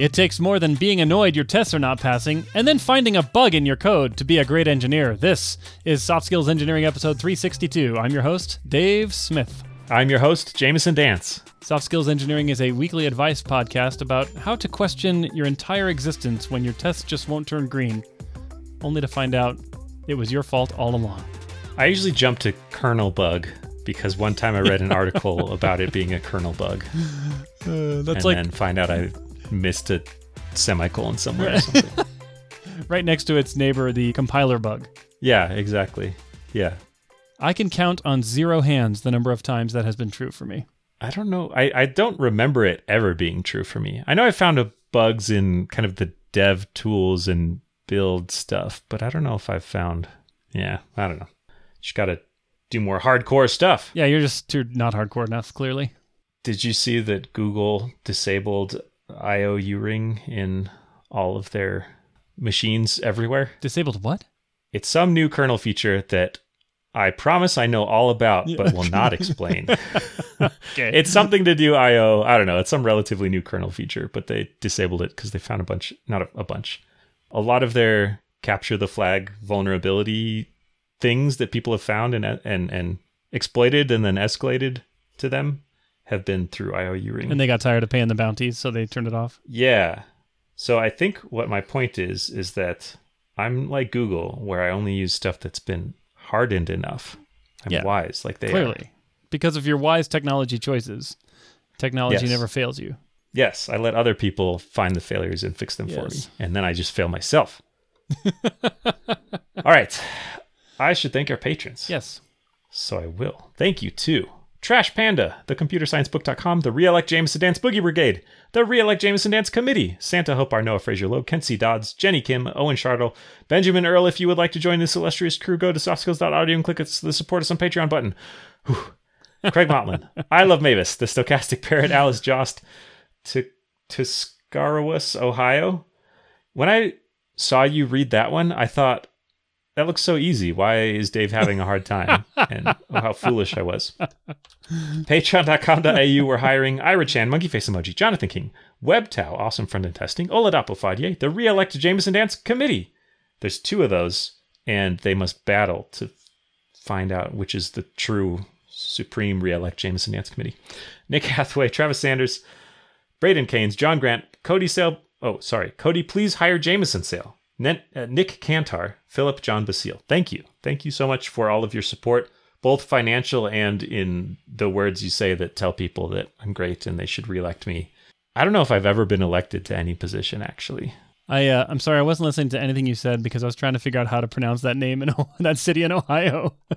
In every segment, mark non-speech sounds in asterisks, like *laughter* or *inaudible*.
It takes more than being annoyed your tests are not passing and then finding a bug in your code to be a great engineer. This is Soft Skills Engineering episode 362. I'm your host, Dave Smith. I'm your host, Jamison Dance. Soft Skills Engineering is a weekly advice podcast about how to question your entire existence when your tests just won't turn green, only to find out it was your fault all along. I usually jump to kernel bug because one time I read an article *laughs* about it being a kernel bug. Uh, that's and like then find out I missed a semicolon somewhere or something. *laughs* right next to its neighbor, the compiler bug. yeah, exactly. Yeah. I can count on zero hands the number of times that has been true for me. I don't know. I, I don't remember it ever being true for me. I know I found a bugs in kind of the dev tools and build stuff, but I don't know if I've found. Yeah, I don't know. Just got to do more hardcore stuff. Yeah, you're just too not hardcore enough, clearly. Did you see that Google disabled io_uring in all of their machines everywhere? Disabled what? It's some new kernel feature that I promise I know all about, but will not explain. *laughs* Okay. it's something to do IO. I don't know. It's some relatively new kernel feature, but they disabled it because they found a bunch, not a, a bunch, a lot of their capture the flag vulnerability things that people have found and and and exploited and then escalated to them have been through io_uring. and they got tired of paying the bounties, so they turned it off. Yeah. So I think what my point is is that I'm like Google, where I only use stuff that's been hardened enough. I'm Yeah. wise, like they are. Clearly. Because of your wise technology choices, technology Yes. never fails you. Yes, I let other people find the failures and fix them for me, and then I just fail myself. *laughs* All right, I should thank our patrons. Yes. So I will. Thank you to Trash Panda, the ComputerScienceBook.com, the Reelect Jamison Dance Boogie Brigade, the Reelect Jamison Dance Committee, Santa Hope, Noah Fraser Loeb, Kent C. Dodds, Jenny Kim, Owen Chartle, Benjamin Earl. If you would like to join this illustrious crew, go to softskills.audio and click the support us on Patreon button. Whew. Craig Motlin, *laughs* I love Mavis, the Stochastic Parrot, Alice Jost, to Tuscarawas, Ohio. When I saw you read that one, I thought, that looks so easy. Why is Dave having a hard time? And oh, how foolish I was. Patreon.com.au, we're hiring Ira Chan, Monkey Face Emoji, Jonathan King, WebTow, Awesome Friend in Testing, Oladapo Fadier, the re-elect Jamison Dance Committee. There's two of those, and they must battle to find out which is the true supreme re-elect Jamison Dance Committee. Nick Hathaway, Travis Sanders, Braden Keynes, John Grant, Cody Sale. Oh, sorry. Cody, please hire Jamison Sale. Uh, Nick Cantar, Philip John Basile. Thank you. Thank you so much for all of your support, both financial and in the words you say that tell people that I'm great and they should reelect me. I don't know if I've ever been elected to any position, actually. I uh, I'm sorry, I wasn't listening to anything you said because I was trying to figure out how to pronounce that name in *laughs* that city in Ohio. *laughs*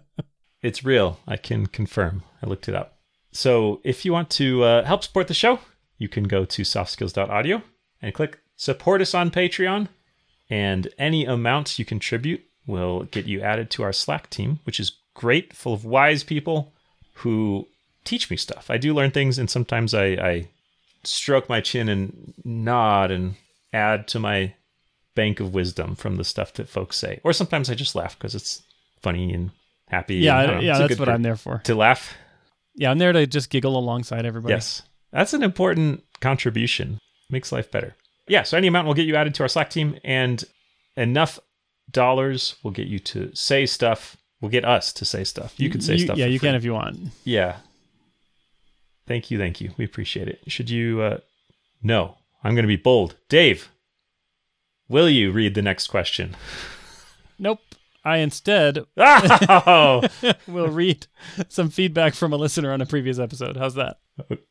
It's real. I can confirm. I looked it up. So if you want to uh, help support the show, you can go to softskills.audio and click support us on Patreon. And any amount you contribute will get you added to our Slack team, which is great, full of wise people who teach me stuff. I do learn things, and sometimes I, I stroke my chin and nod and add to my bank of wisdom from the stuff that folks say. Or sometimes I just laugh because it's funny and happy. yeah, and, I I- don't know, yeah, that's what. I'm there for. To laugh? Yeah, I'm there to just giggle alongside everybody. Yes. That's an important contribution. Makes life better. Yeah, so any amount will get you added to our Slack team, and enough dollars will get you to say stuff. Will get us to say stuff. You can say stuff. Yeah, you free. can if you want. Yeah. Thank you, thank you. We appreciate it. Should you uh no, I'm gonna be bold. Dave, will you read the next question? *laughs* Nope. I instead *laughs* Oh *laughs* will read some feedback from a listener on a previous episode. How's that?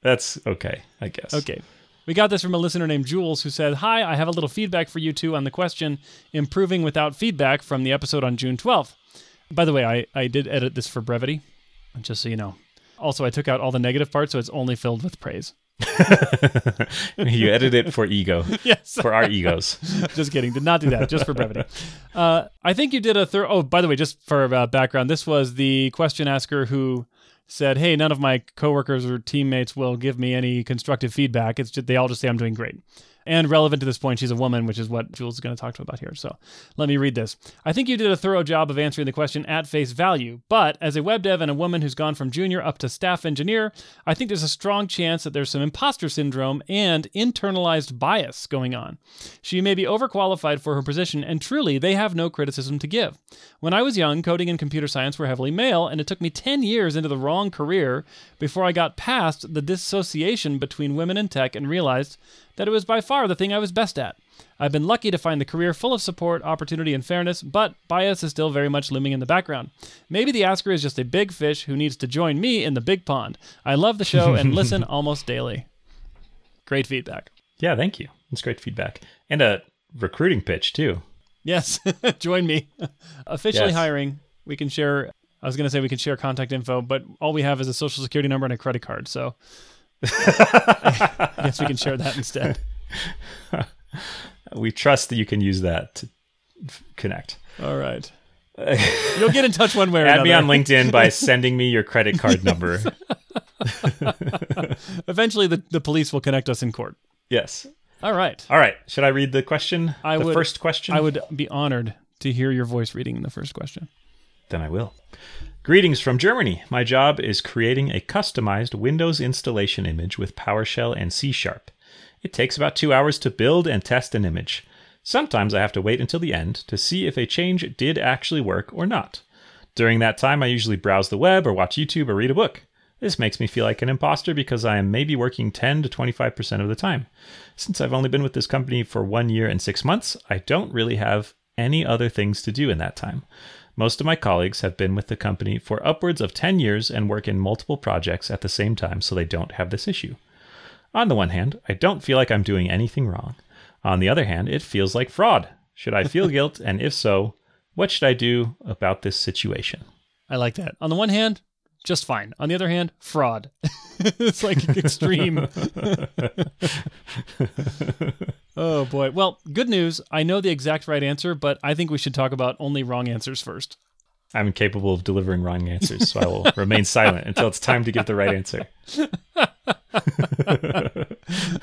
that's okay, I guess. Okay. We got this from a listener named Jules who said, Hi, I have a little feedback for you two on the question improving without feedback from the episode on June 12th. By the way, I, I did edit this for brevity, just so you know. Also, I took out all the negative parts, so it's only filled with praise. *laughs* you edit it for ego. *laughs* Yes. For our egos. *laughs* just kidding. Did not do that. Just for brevity. Uh, I think you did a thorough. Oh, by the way, just for uh, background, this was the question asker who said, "Hey, none of my coworkers or teammates will give me any constructive feedback. It's just they all just say I'm doing great." And relevant to this point, she's a woman, which is what Jules is going to talk to about here. So let me read this. I think you did a thorough job of answering the question at face value, but as a web dev and a woman who's gone from junior up to staff engineer, I think there's a strong chance that there's some imposter syndrome and internalized bias going on. She may be overqualified for her position, and truly, they have no criticism to give. When I was young, coding and computer science were heavily male, and it took me 10 years into the wrong career before I got past the dissociation between women and tech and realized that it was by far the thing I was best at. I've been lucky to find the career full of support, opportunity, and fairness, but bias is still very much looming in the background. Maybe the asker is just a big fish who needs to join me in the big pond. I love the show and *laughs* listen almost daily. Great feedback. Yeah, thank you. It's great feedback. And a recruiting pitch, too. Yes, *laughs* join me. Officially Yes. hiring. We can share. I was going to say we can share contact info, but all we have is a social security number and a credit card. So I guess we can share that instead. We trust that you can use that to f- connect. All right. You'll get in touch one way or Add another. me on LinkedIn by *laughs* sending me your credit card number. *laughs* Eventually, the, the police will connect us in court. Yes. All right. All right. Should I read the question? I the would- first question? I would be honored to hear your voice reading the first question. Then I will. Greetings from Germany. My job is creating a customized Windows installation image with PowerShell and C Sharp. It takes about two hours to build and test an image. Sometimes I have to wait until the end to see if a change did actually work or not. During that time, I usually browse the web or watch YouTube or read a book. This makes me feel like an imposter because I am maybe working 10 to 25% of the time. Since I've only been with this company for one year and six months, I don't really have any other things to do in that time. Most of my colleagues have been with the company for upwards of 10 years and work in multiple projects at the same time, so they don't have this issue. On the one hand, I don't feel like I'm doing anything wrong. On the other hand, it feels like fraud. Should I feel *laughs* guilt? And if so, what should I do about this situation? I like that. On the one hand, just fine. On the other hand, fraud. *laughs* it's like extreme. *laughs* oh boy. Well, good news. I know the exact right answer, but I think we should talk about only wrong answers first. I'm incapable of delivering wrong answers, so I will remain silent until it's time to give the right answer. *laughs*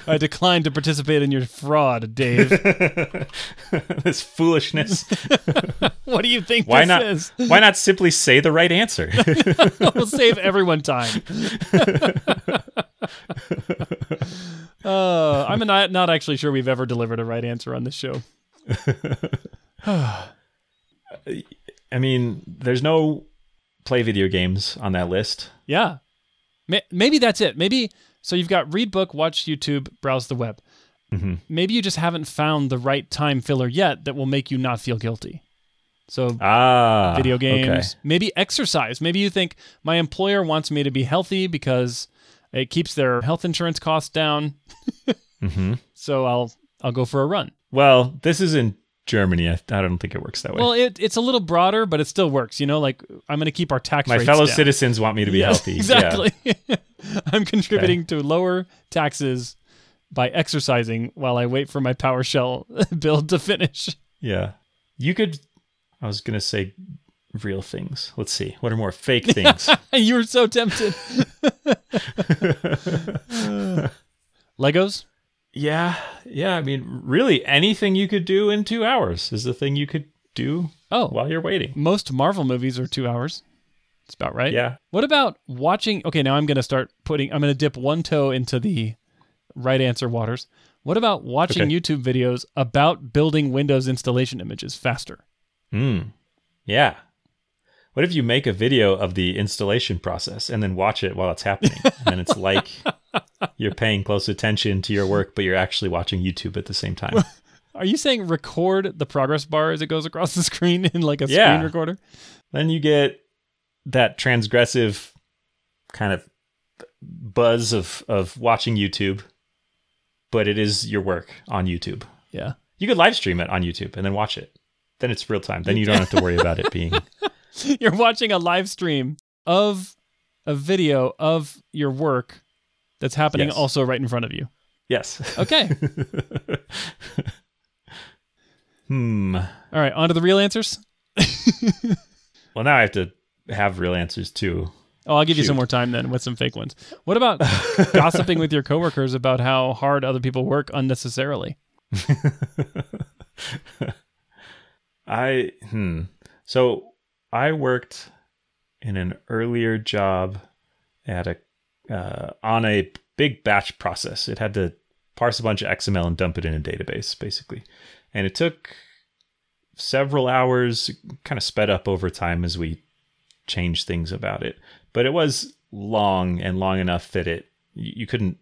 I decline to participate in your fraud, Dave. *laughs* this foolishness. *laughs* what do you think Why this not? is? Why not simply say the right answer? *laughs* we'll save everyone time. uh, I'm not, not actually sure we've ever delivered a right answer on this show. *sighs* I mean, there's no play video games on that list. Yeah. Maybe that's it. Maybe so you've got read book, watch YouTube, browse the web. Mm-hmm. Maybe you just haven't found the right time filler yet that will make you not feel guilty. So Ah, video okay. games, maybe exercise. Maybe you think my employer wants me to be healthy because it keeps their health insurance costs down. *laughs* hmm So I'll I'll go for a run. Well, this is in Germany. I, I don't think it works that way. Well, it, it's a little broader, but it still works. You know, like I'm going to keep our tax My fellow down. citizens want me to be healthy. *laughs* Yeah. Exactly. *laughs* I'm contributing to lower taxes by exercising while I wait for my PowerShell *laughs* build to finish. Yeah. You could. I was gonna say real things. Let's see. What are more fake things? you were so tempted. Legos? Yeah. Yeah. I mean, really, anything you could do in two hours is the thing you could do Oh, while you're waiting. most Marvel movies are two hours. It's about right. Yeah. What about watching? Okay, now I'm going to start putting, I'm going to dip one toe into the right answer waters. What about watching Okay. YouTube videos about building Windows installation images faster? Hmm. Yeah. What if you make a video of the installation process and then watch it while it's happening? and it's like *laughs* you're paying close attention to your work, but you're actually watching YouTube at the same time. Are you saying record the progress bar as it goes across the screen in like a Yeah. screen recorder? then you get that transgressive kind of buzz of, of watching YouTube, but it is your work on YouTube. Yeah. You could live stream it on YouTube and then watch it. Then it's real time. Then you don't have to *laughs* worry about it being. You're watching a live stream of a video of your work that's happening Yes. also right in front of you. Yes. Okay. *laughs* hmm. All right, on to the real answers. *laughs* Well, now I have to have real answers too. Oh, I'll give you some more time then with some fake ones. What about *laughs* gossiping with your coworkers about how hard other people work unnecessarily? I hmm. So I worked in an earlier job at a uh, on a big batch process. It had to parse a bunch of XML and dump it in a database, basically, and it took several hours. Kind of sped up over time as we changed things about it, but it was long and long enough that it you you couldn't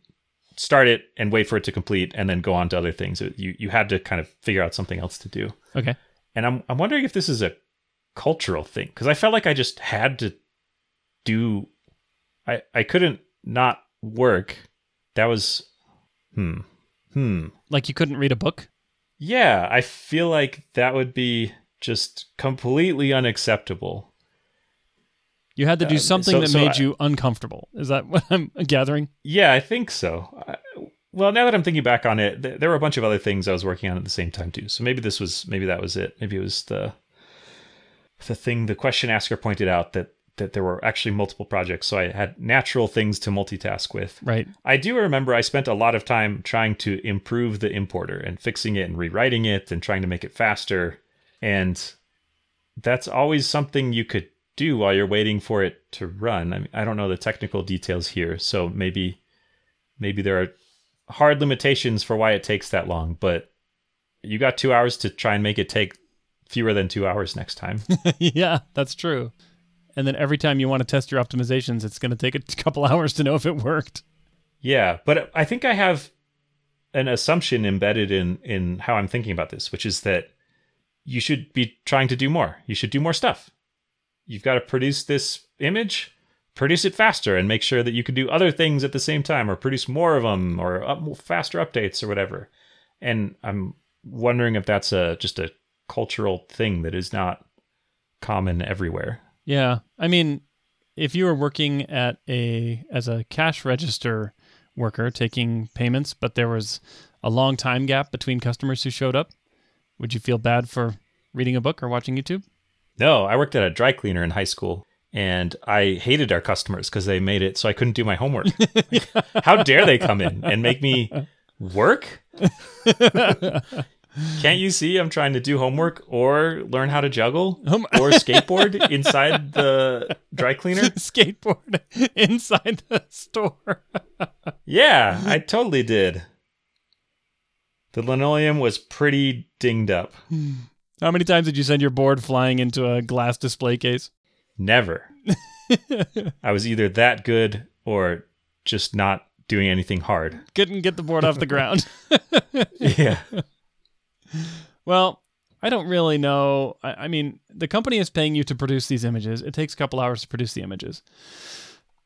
start it and wait for it to complete and then go on to other things. You you had to kind of figure out something else to do. Okay. And I'm I'm wondering if this is a cultural thing because I felt like I just had to do. I I couldn't not work. That was hmm hmm. Like you couldn't read a book? Yeah, I feel like that would be just completely unacceptable. You had to do Uh, something so- that so made I- you uncomfortable. Is that *laughs* what I'm gathering? Yeah, I think so. I, well, now that I'm thinking back on it, th- there were a bunch of other things I was working on at the same time too. So maybe this was maybe that was it. Maybe it was the the thing the question asker pointed out that that there were actually multiple projects, so I had natural things to multitask with. Right. I do remember I spent a lot of time trying to improve the importer and fixing it and rewriting it and trying to make it faster. And that's always something you could do while you're waiting for it to run. I mean, I don't know the technical details here, so maybe maybe there are hard limitations for why it takes that long, but you got 2 hours to try and make it take fewer than 2 hours next time. *laughs* yeah, that's true. And then every time you want to test your optimizations, it's going to take a *laughs* couple hours to know if it worked. Yeah, but I think I have an assumption embedded in in how I'm thinking about this, which is that you should be trying to do more. You should do more stuff. You've got to produce this image, produce it faster, and make sure that you can do other things at the same time, or produce more of them, or up, faster updates, or whatever. And I'm wondering if that's a just a cultural thing that is not common everywhere. Yeah. I mean, if you were working at a as a cash register worker taking payments, but there was a long time gap between customers who showed up, would you feel bad for reading a book or watching YouTube? No, I worked at a dry cleaner in high school and I hated our customers because they made it so I couldn't do my homework. *laughs* Like, how dare they come in and make me work? *laughs* Can't you see I'm trying to do homework or learn how to juggle *laughs* or skateboard inside the dry cleaner? *laughs* Skateboard inside the store. Yeah, I totally did. The linoleum was pretty dinged up. Hmm. How many times did you send your board flying into a glass display case? Never. *laughs* I was either that good or just not doing anything hard. Couldn't get the board off the ground. Yeah. Well, I don't really know. I, I mean, the company is paying you to produce these images. It takes a couple hours to produce the images.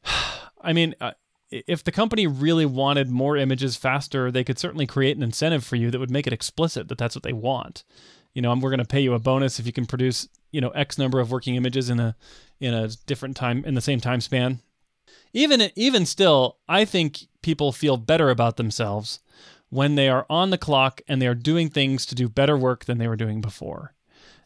*sighs* I mean, uh, if the company really wanted more images faster, they could certainly create an incentive for you that would make it explicit that that's what they want. You know, we're going to pay you a bonus if you can produce, you know, X number of working images in a in a different time in the same time span. Even even still, I think people feel better about themselves when they are on the clock and they are doing things to do better work than they were doing before.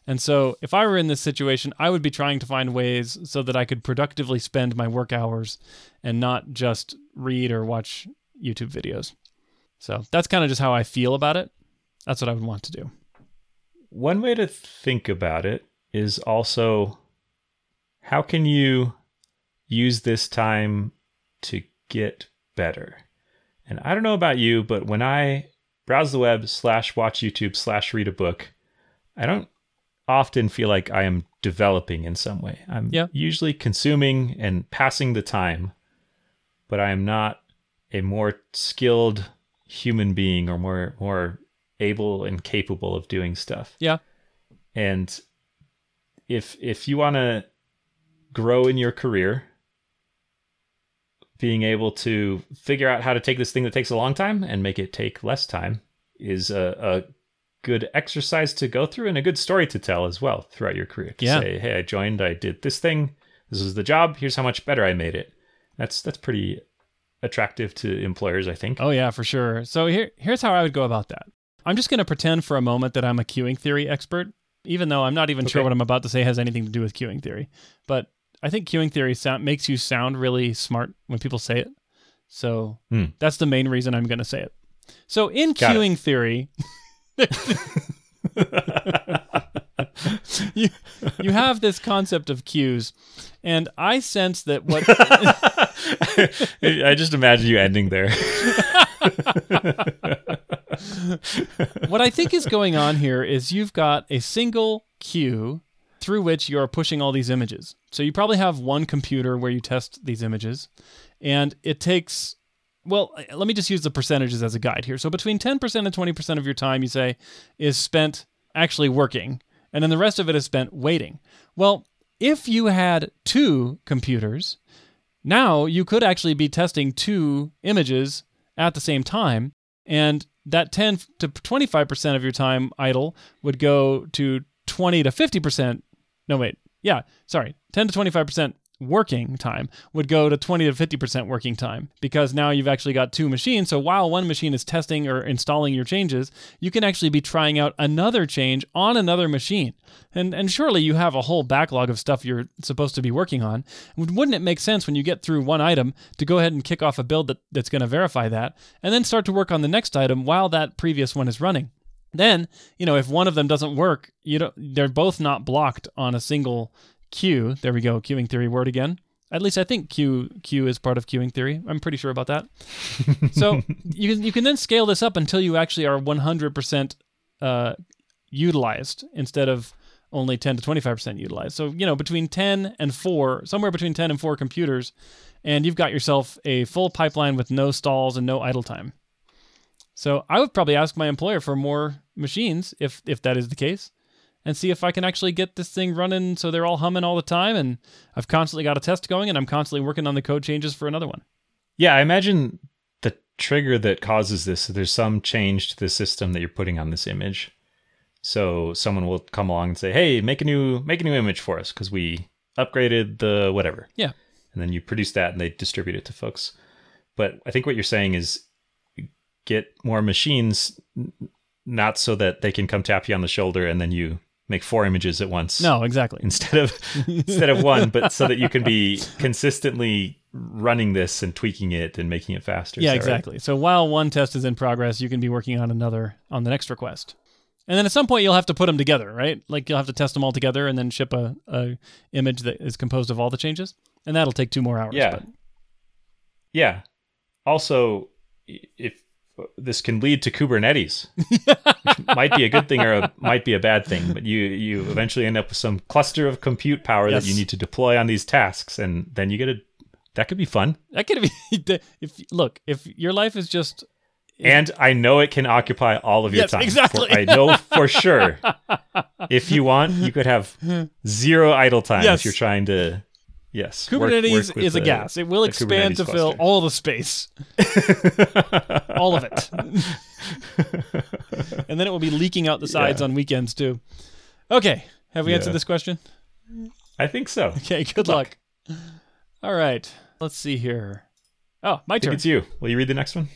And so, if I were in this situation, I would be trying to find ways so that I could productively spend my work hours and not just read or watch YouTube videos. So, that's kind of just how I feel about it. That's what I would want to do. One way to think about it is also how can you use this time to get better? And I don't know about you, but when I browse the web slash watch YouTube slash read a book, I don't often feel like I am developing in some way. I'm Yeah. usually consuming and passing the time, but I am not a more skilled human being or more more able and capable of doing stuff. Yeah. And if if you want to grow in your career, being able to figure out how to take this thing that takes a long time and make it take less time is a, a good exercise to go through and a good story to tell as well throughout your career. To Yeah. say, hey, I joined, I did this thing, this is the job, here's how much better I made it. That's that's pretty attractive to employers, I think. Oh yeah, for sure. So here here's how I would go about that. I'm just going to pretend for a moment that I'm a queuing theory expert, even though I'm not even sure what I'm about to say has anything to do with queuing theory. But I think queuing theory sound makes you sound really smart when people say it. So Hmm. that's the main reason I'm going to say it. So in Got it. queuing theory, *laughs* you you have this concept of queues, and I sense that what *laughs* I just imagine you ending there. *laughs* what I think is going on here is you've got a single queue through which you're pushing all these images. So you probably have one computer where you test these images, and it takes. Well, let me just use the percentages as a guide here. So between 10% and 20% of your time, you say, is spent actually working, and then the rest of it is spent waiting. Well, if you had two computers, now you could actually be testing two images at the same time, and that 10 to 25% of your time idle would go to 20 to 50%. No, wait. Yeah, sorry. 10 to 25% working time would go to 20 to 50% working time because now you've actually got two machines. So while one machine is testing or installing your changes, you can actually be trying out another change on another machine. And and surely you have a whole backlog of stuff you're supposed to be working on. Wouldn't it make sense when you get through one item to go ahead and kick off a build that, that's going to verify that and then start to work on the next item while that previous one is running? Then, you know, if one of them doesn't work, you don't they're both not blocked on a single queue. There we go, queuing theory word again. At least I think queue Q is part of queuing theory. I'm pretty sure about that. *laughs* so you can you can then scale this up until you actually are 100% uh, utilized instead of only 10 to 25% utilized. So you know between 10 and four, somewhere between 10 and four computers, and you've got yourself a full pipeline with no stalls and no idle time. So I would probably ask my employer for more machines if if that is the case and see if I can actually get this thing running so they're all humming all the time and I've constantly got a test going and I'm constantly working on the code changes for another one. Yeah, I imagine the trigger that causes this, there's some change to the system that you're putting on this image. So someone will come along and say, "Hey, make a new make a new image for us because we upgraded the whatever." Yeah. And then you produce that and they distribute it to folks. But I think what you're saying is get more machines not so that they can come tap you on the shoulder and then you make four images at once No, exactly. instead of *laughs* instead of one, but so that you can be consistently running this and tweaking it and making it faster. Yeah, that right? exactly. So while one test is in progress, you can be working on another on the next request. And then at some point you'll have to put them together, right? Like you'll have to test them all together and then ship a, a image that is composed of all the changes. And that'll take two more hours. Yeah. But Yeah. Also, if this can lead to Kubernetes, *laughs* might be a good thing or a, might be a bad thing, but you you eventually end up with some cluster of compute power that you need to deploy on these tasks, and then you get a that could be fun. that could be *laughs* if look, if your life is just And I know it can occupy all of your Yes, time. exactly. For- I know for sure. *laughs* if you want, you could have zero idle time Yes. if you're trying to. Yes, Kubernetes work with is a the- gas. It will expand to Kubernetes fill cluster. all the space. *laughs* all of it. *laughs* and then it will be leaking out the sides Yeah. on weekends too. Okay. Have we answered this question? I think so. Okay, good luck. All right. Let's see here. Oh, my I think turn. it's you. Will you read the next one?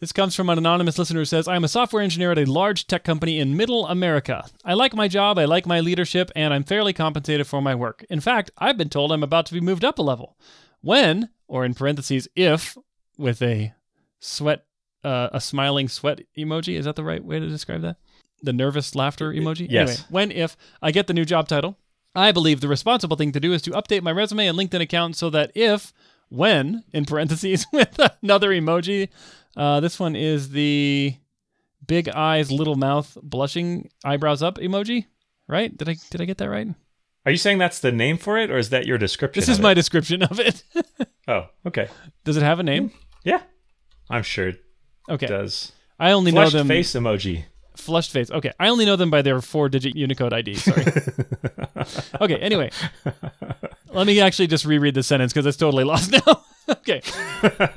This comes from an anonymous listener who says, I am a software engineer at a large tech company in middle America. I like my job, I like my leadership, and I'm fairly compensated for my work. In fact, I've been told I'm about to be moved up a level. When, or in parentheses, if, with a sweat, uh, a smiling sweat emoji, is that the right way to describe that? The nervous laughter emoji? yes. Anyway, when, if I get the new job title, I believe the responsible thing to do is to update my resume and LinkedIn account so that if, when, in parentheses, *laughs* with another emoji, uh, this one is the big eyes, little mouth, blushing eyebrows up emoji. Right? Did I did I get that right? Are you saying that's the name for it, or is that your description? This is my it? description of it. *laughs* Oh, okay. Does it have a name? Yeah, I'm sure it Okay. does. I only Flushed know them face emoji. flushed face. Okay. I only know them by their four-digit Unicode ID. Sorry. *laughs* okay. Anyway, let me actually just reread the sentence because it's totally lost now. *laughs* okay.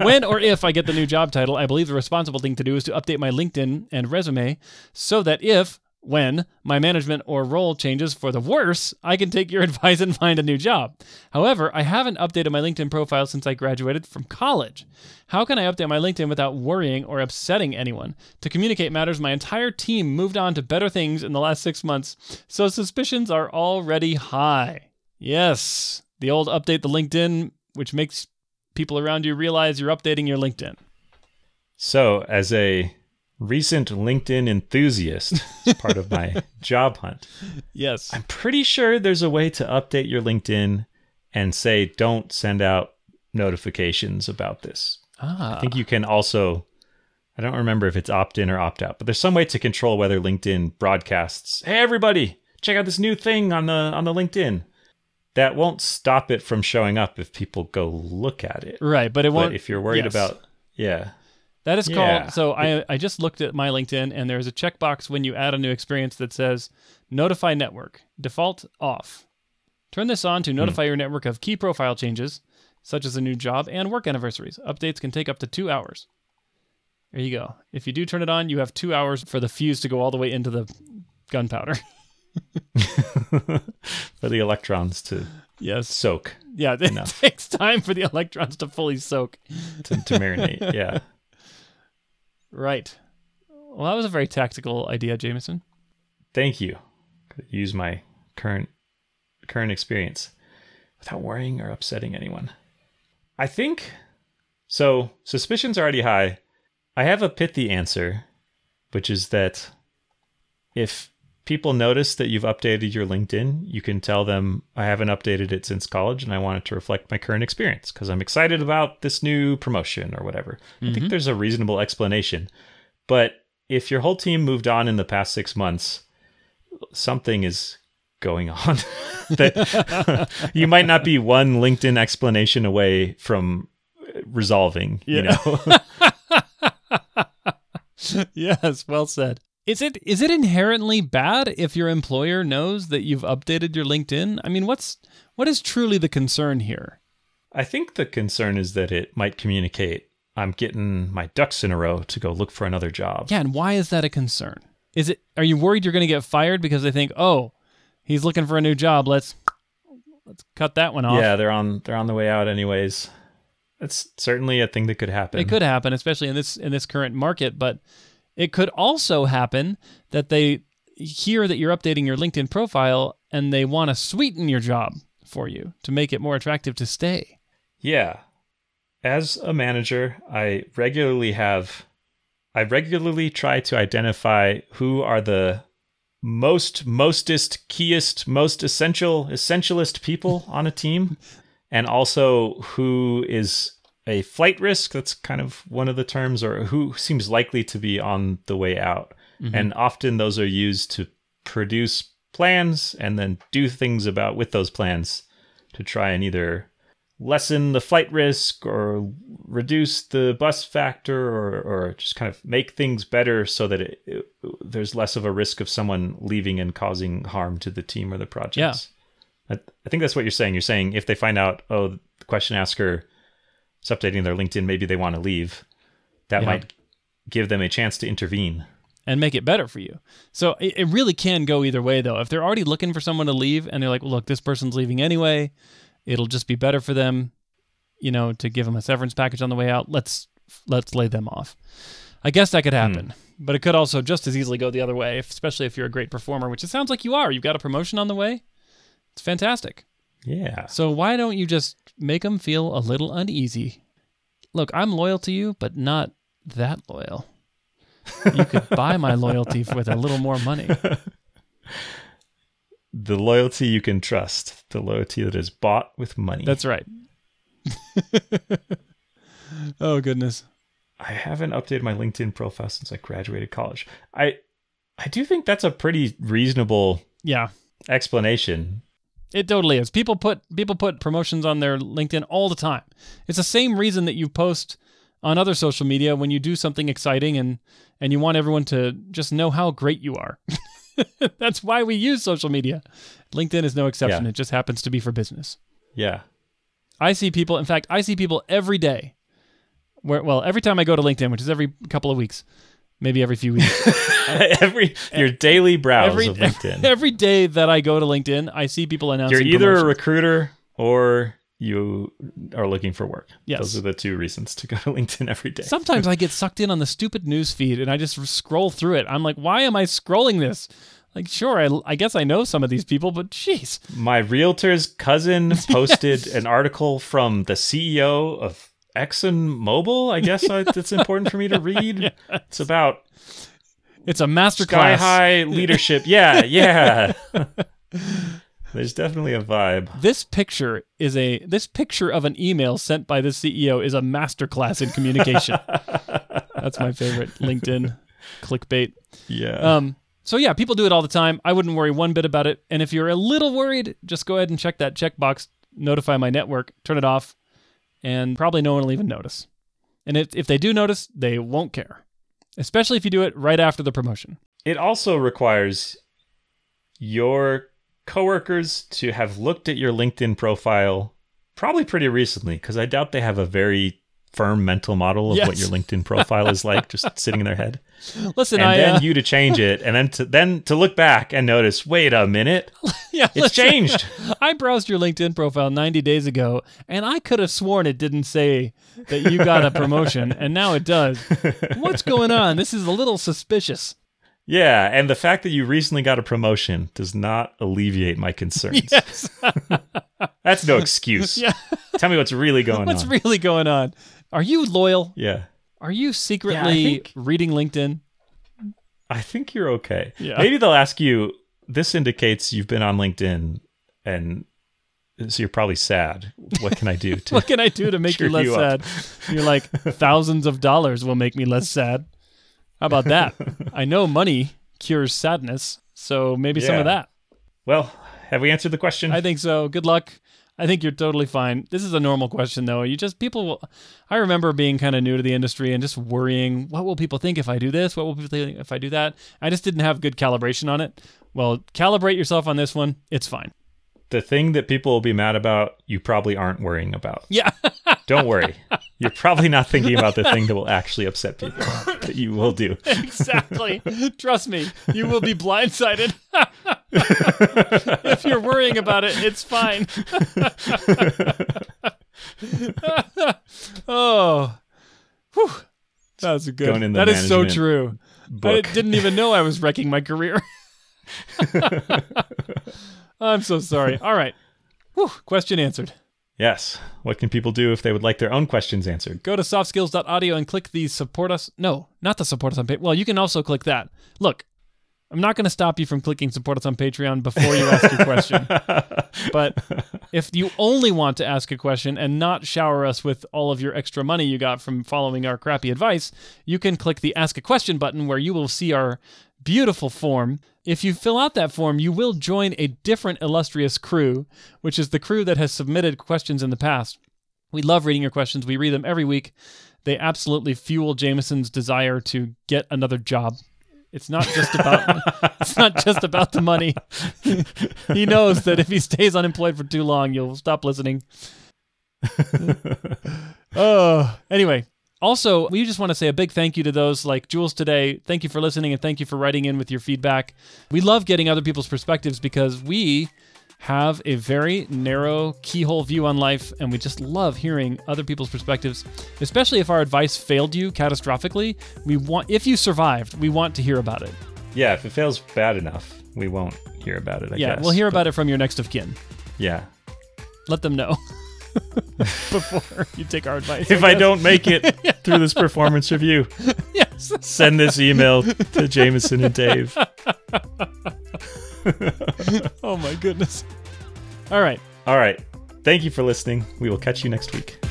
When or if I get the new job title, I believe the responsible thing to do is to update my LinkedIn and resume so that if, when my management or role changes for the worse, I can take your *laughs* advice and find a new job. However, I haven't updated my LinkedIn profile since I graduated from college. How can I update my LinkedIn without worrying or upsetting anyone? To communicate matters, my entire team moved on to better things in the last six months, so suspicions are already high. Yes, The old update the LinkedIn, which makes people around you realize you're updating your LinkedIn. So, as a recent LinkedIn enthusiast, as part of my *laughs* job hunt, Yes. I'm pretty sure there's a way to update your LinkedIn and say, don't send out notifications about this. ah. I think you can also, I don't remember if it's opt in or opt out, but there's some way to control whether LinkedIn broadcasts, hey, everybody, check out this new thing on the, on the LinkedIn. That won't stop it from showing up if people go look at it. right, but it But won't. if you're worried yes. about, yeah, That is Yeah. called. So I I just looked at my LinkedIn and there's a checkbox when you add a new experience that says notify network default off. Turn this on to hmm. notify your network of key profile changes, such as a new job and work anniversaries. Updates can take up to two hours. There you go. If you do turn it on, you have two hours for the fuse to go all the way into the gunpowder. *laughs* *laughs* for the electrons to yes. soak, Yeah, it Enough. *laughs* takes time for the electrons to fully soak. to, to marinate. *laughs* Yeah. Right. Well, that was a very tactical idea, Jamison. Thank you. Use my current current experience without worrying or upsetting anyone. I think so. Suspicions are already high. I have a pithy answer, which is that if people notice that you've updated your LinkedIn, you can tell them I haven't updated it since college and I want it to reflect my current experience because I'm excited about this new promotion or whatever. I think mm-hmm. there's a reasonable explanation. But if your whole team moved on in the past six months, something is going on *laughs* that *laughs* you might not be one LinkedIn explanation away from resolving, you Yeah. know. *laughs* yes, well said. Is it is it inherently bad if your employer knows that you've updated your LinkedIn? I mean, what's what is truly the concern here? I think the concern is that it might communicate I'm getting my ducks in a row to go look for another job. Yeah, and why is that a concern? Is it are you worried you're going to get fired because they think, "Oh, he's looking for a new job. Let's let's cut that one off." Yeah, they're on they're on the way out anyways. That's certainly a thing that could happen. It could happen, especially in this in this current market, but it could also happen that they hear that you're updating your LinkedIn profile and they want to sweeten your job for you to make it more attractive to stay. Yeah. As a manager, I regularly have I regularly try to identify who are the most mostest keyest most essential essentialist people on a team and also who is a flight risk that's kind of one of the terms or who seems likely to be on the way out mm-hmm. and often those are used to produce plans and then do things about with those plans to try and either lessen the flight risk or reduce the bus factor or, or just kind of make things better so that it, it- there's less of a risk of someone leaving and causing harm to the team or the projects. I, I think that's what you're saying. You're saying if they find out, oh, the question asker is updating their LinkedIn, maybe they want to leave. That Yeah. might give them a chance to intervene. and make it better for you. So it, it really can go either way, though. If they're already looking for someone to leave and they're like, well, look, this person's leaving anyway, it'll just be better for them, you know, to give them a severance package on the way out. Let's let's lay them off. I guess that could happen, hmm. but it could also just as easily go the other way, especially if you're a great performer, which it sounds like you are. You've got a promotion on the way. It's fantastic. Yeah. So why don't you just make them feel a little uneasy? Look, I'm loyal to you, but not that loyal. You could *laughs* buy my loyalty with a little more money. *laughs* The loyalty you can trust, the loyalty that is bought with money. That's right. *laughs* oh goodness. I haven't updated my LinkedIn profile since I graduated college. I I do think that's a pretty reasonable Yeah. explanation. It totally is. People put people put promotions on their LinkedIn all the time. It's the same reason that you post on other social media when you do something exciting and and you want everyone to just know how great you are. *laughs* That's why we use social media. LinkedIn is no exception. Yeah. It just happens to be for business. Yeah. I see people, in fact, I see people every day. Where well, every time I go to LinkedIn, which is every couple of weeks, maybe every few weeks. *laughs* *laughs* every your eh, daily browse every of LinkedIn. *laughs* every day that I go to LinkedIn, I see people announcing You're either a recruiter or you are looking for work. Yes. Those are the two reasons to go to LinkedIn every day. Sometimes I get sucked in on the stupid news feed and I just scroll through it. I'm like, why am I scrolling this? Like, sure, I, I guess I know some of these people, but jeez. My realtor's cousin posted an article from the CEO of ExxonMobil. I guess I- it's *laughs* important for me to read. It's about It's a masterclass. sky high *laughs* leadership. Yeah, yeah. There's definitely a vibe. This picture is a this picture of an email sent by the CEO is a masterclass in communication. *laughs* That's my favorite LinkedIn clickbait. Yeah. Um, so yeah, people do it all the time. I wouldn't worry one bit about it. And if you're a little worried, just go ahead and check that checkbox, notify my network, turn it off, and probably no one will even notice. And if if they do notice, they won't care. Especially if you do it right after the promotion. it also requires your coworkers to have looked at your LinkedIn profile probably pretty recently because I doubt they have a very firm mental model of what your LinkedIn profile is like just *laughs* sitting in their head. Listen, and I then uh, you to change it and then to then to look back and notice, wait a minute, *laughs* yeah, it's listen, changed. *laughs* I browsed your LinkedIn profile 90 days ago, and I could have sworn it didn't say that you got a promotion, and now it does. What's going on? This is a little suspicious. yeah, and the fact that you recently got a promotion does not alleviate my concerns. *laughs* Yes. That's no excuse. yeah. Tell me what's really going What's on. What's really going on? Are you loyal? yeah. Are you secretly think- reading LinkedIn? I think you're okay. Yeah. Maybe they'll ask you. This indicates you've been on LinkedIn, and so you're probably sad. What can I do *laughs* to? What can I do to make you less you sad? You're like, *laughs* thousands of dollars will make me less sad. How about that? *laughs* I know money cures sadness, so maybe some of that. well, have we answered the question? I think so. Good luck. I think you're totally fine. This is a normal question, though. You just people. Will, I remember being kind of new to the industry and just worrying, what will people think if I do this? What will people think if I do that? I just didn't have good calibration on it. Well, calibrate yourself on this one. It's fine. The thing that people will be mad about, you probably aren't worrying about. Yeah. *laughs* Don't worry. You're probably not thinking about the thing that will actually upset people that you will do. exactly. Trust me, you will be blindsided. if you're worrying about it, it's fine. *laughs* oh, Whew. that was a good. Going in that is so true. I didn't even know I was wrecking my career. *laughs* I'm so sorry. All right. Whew. Question answered. Yes. What can people do if they would like their own questions answered? go to softskills.audio and click the support us. No, not the support us on Patreon. Well, you can also click that. Look, I'm not going to stop you from clicking support us on Patreon before you ask your question. *laughs* But if you only want to ask a question and not shower us with all of your extra money you got from following our crappy advice, you can click the ask a question button where you will see our beautiful form. If you fill out that form, you will join a different illustrious crew, which is the crew that has submitted questions in the past. We love reading your questions. We read them every week. They absolutely fuel Jamison's desire to get another job. It's not just about *laughs* *laughs* it's not just about the money. *laughs* he knows that if he stays unemployed for too long, you'll stop listening. oh, anyway. Also, we just want to say a big thank you to those like Jules today. Thank you for listening and thank you for writing in with your feedback. We love getting other people's perspectives because we have a very narrow keyhole view on life and we just love hearing other people's perspectives especially if our advice failed you catastrophically we want if you survived we want to hear about it Yeah, if it fails bad enough, we won't hear about it. I yeah guess. we'll hear about it from your next of kin Yeah. let them know *laughs* *laughs* before you take our advice If I guess. don't make it *laughs* through this performance review, *laughs* yes send this email to Jamison and Dave. oh my goodness all right All right. Thank you for listening. We will catch you next week.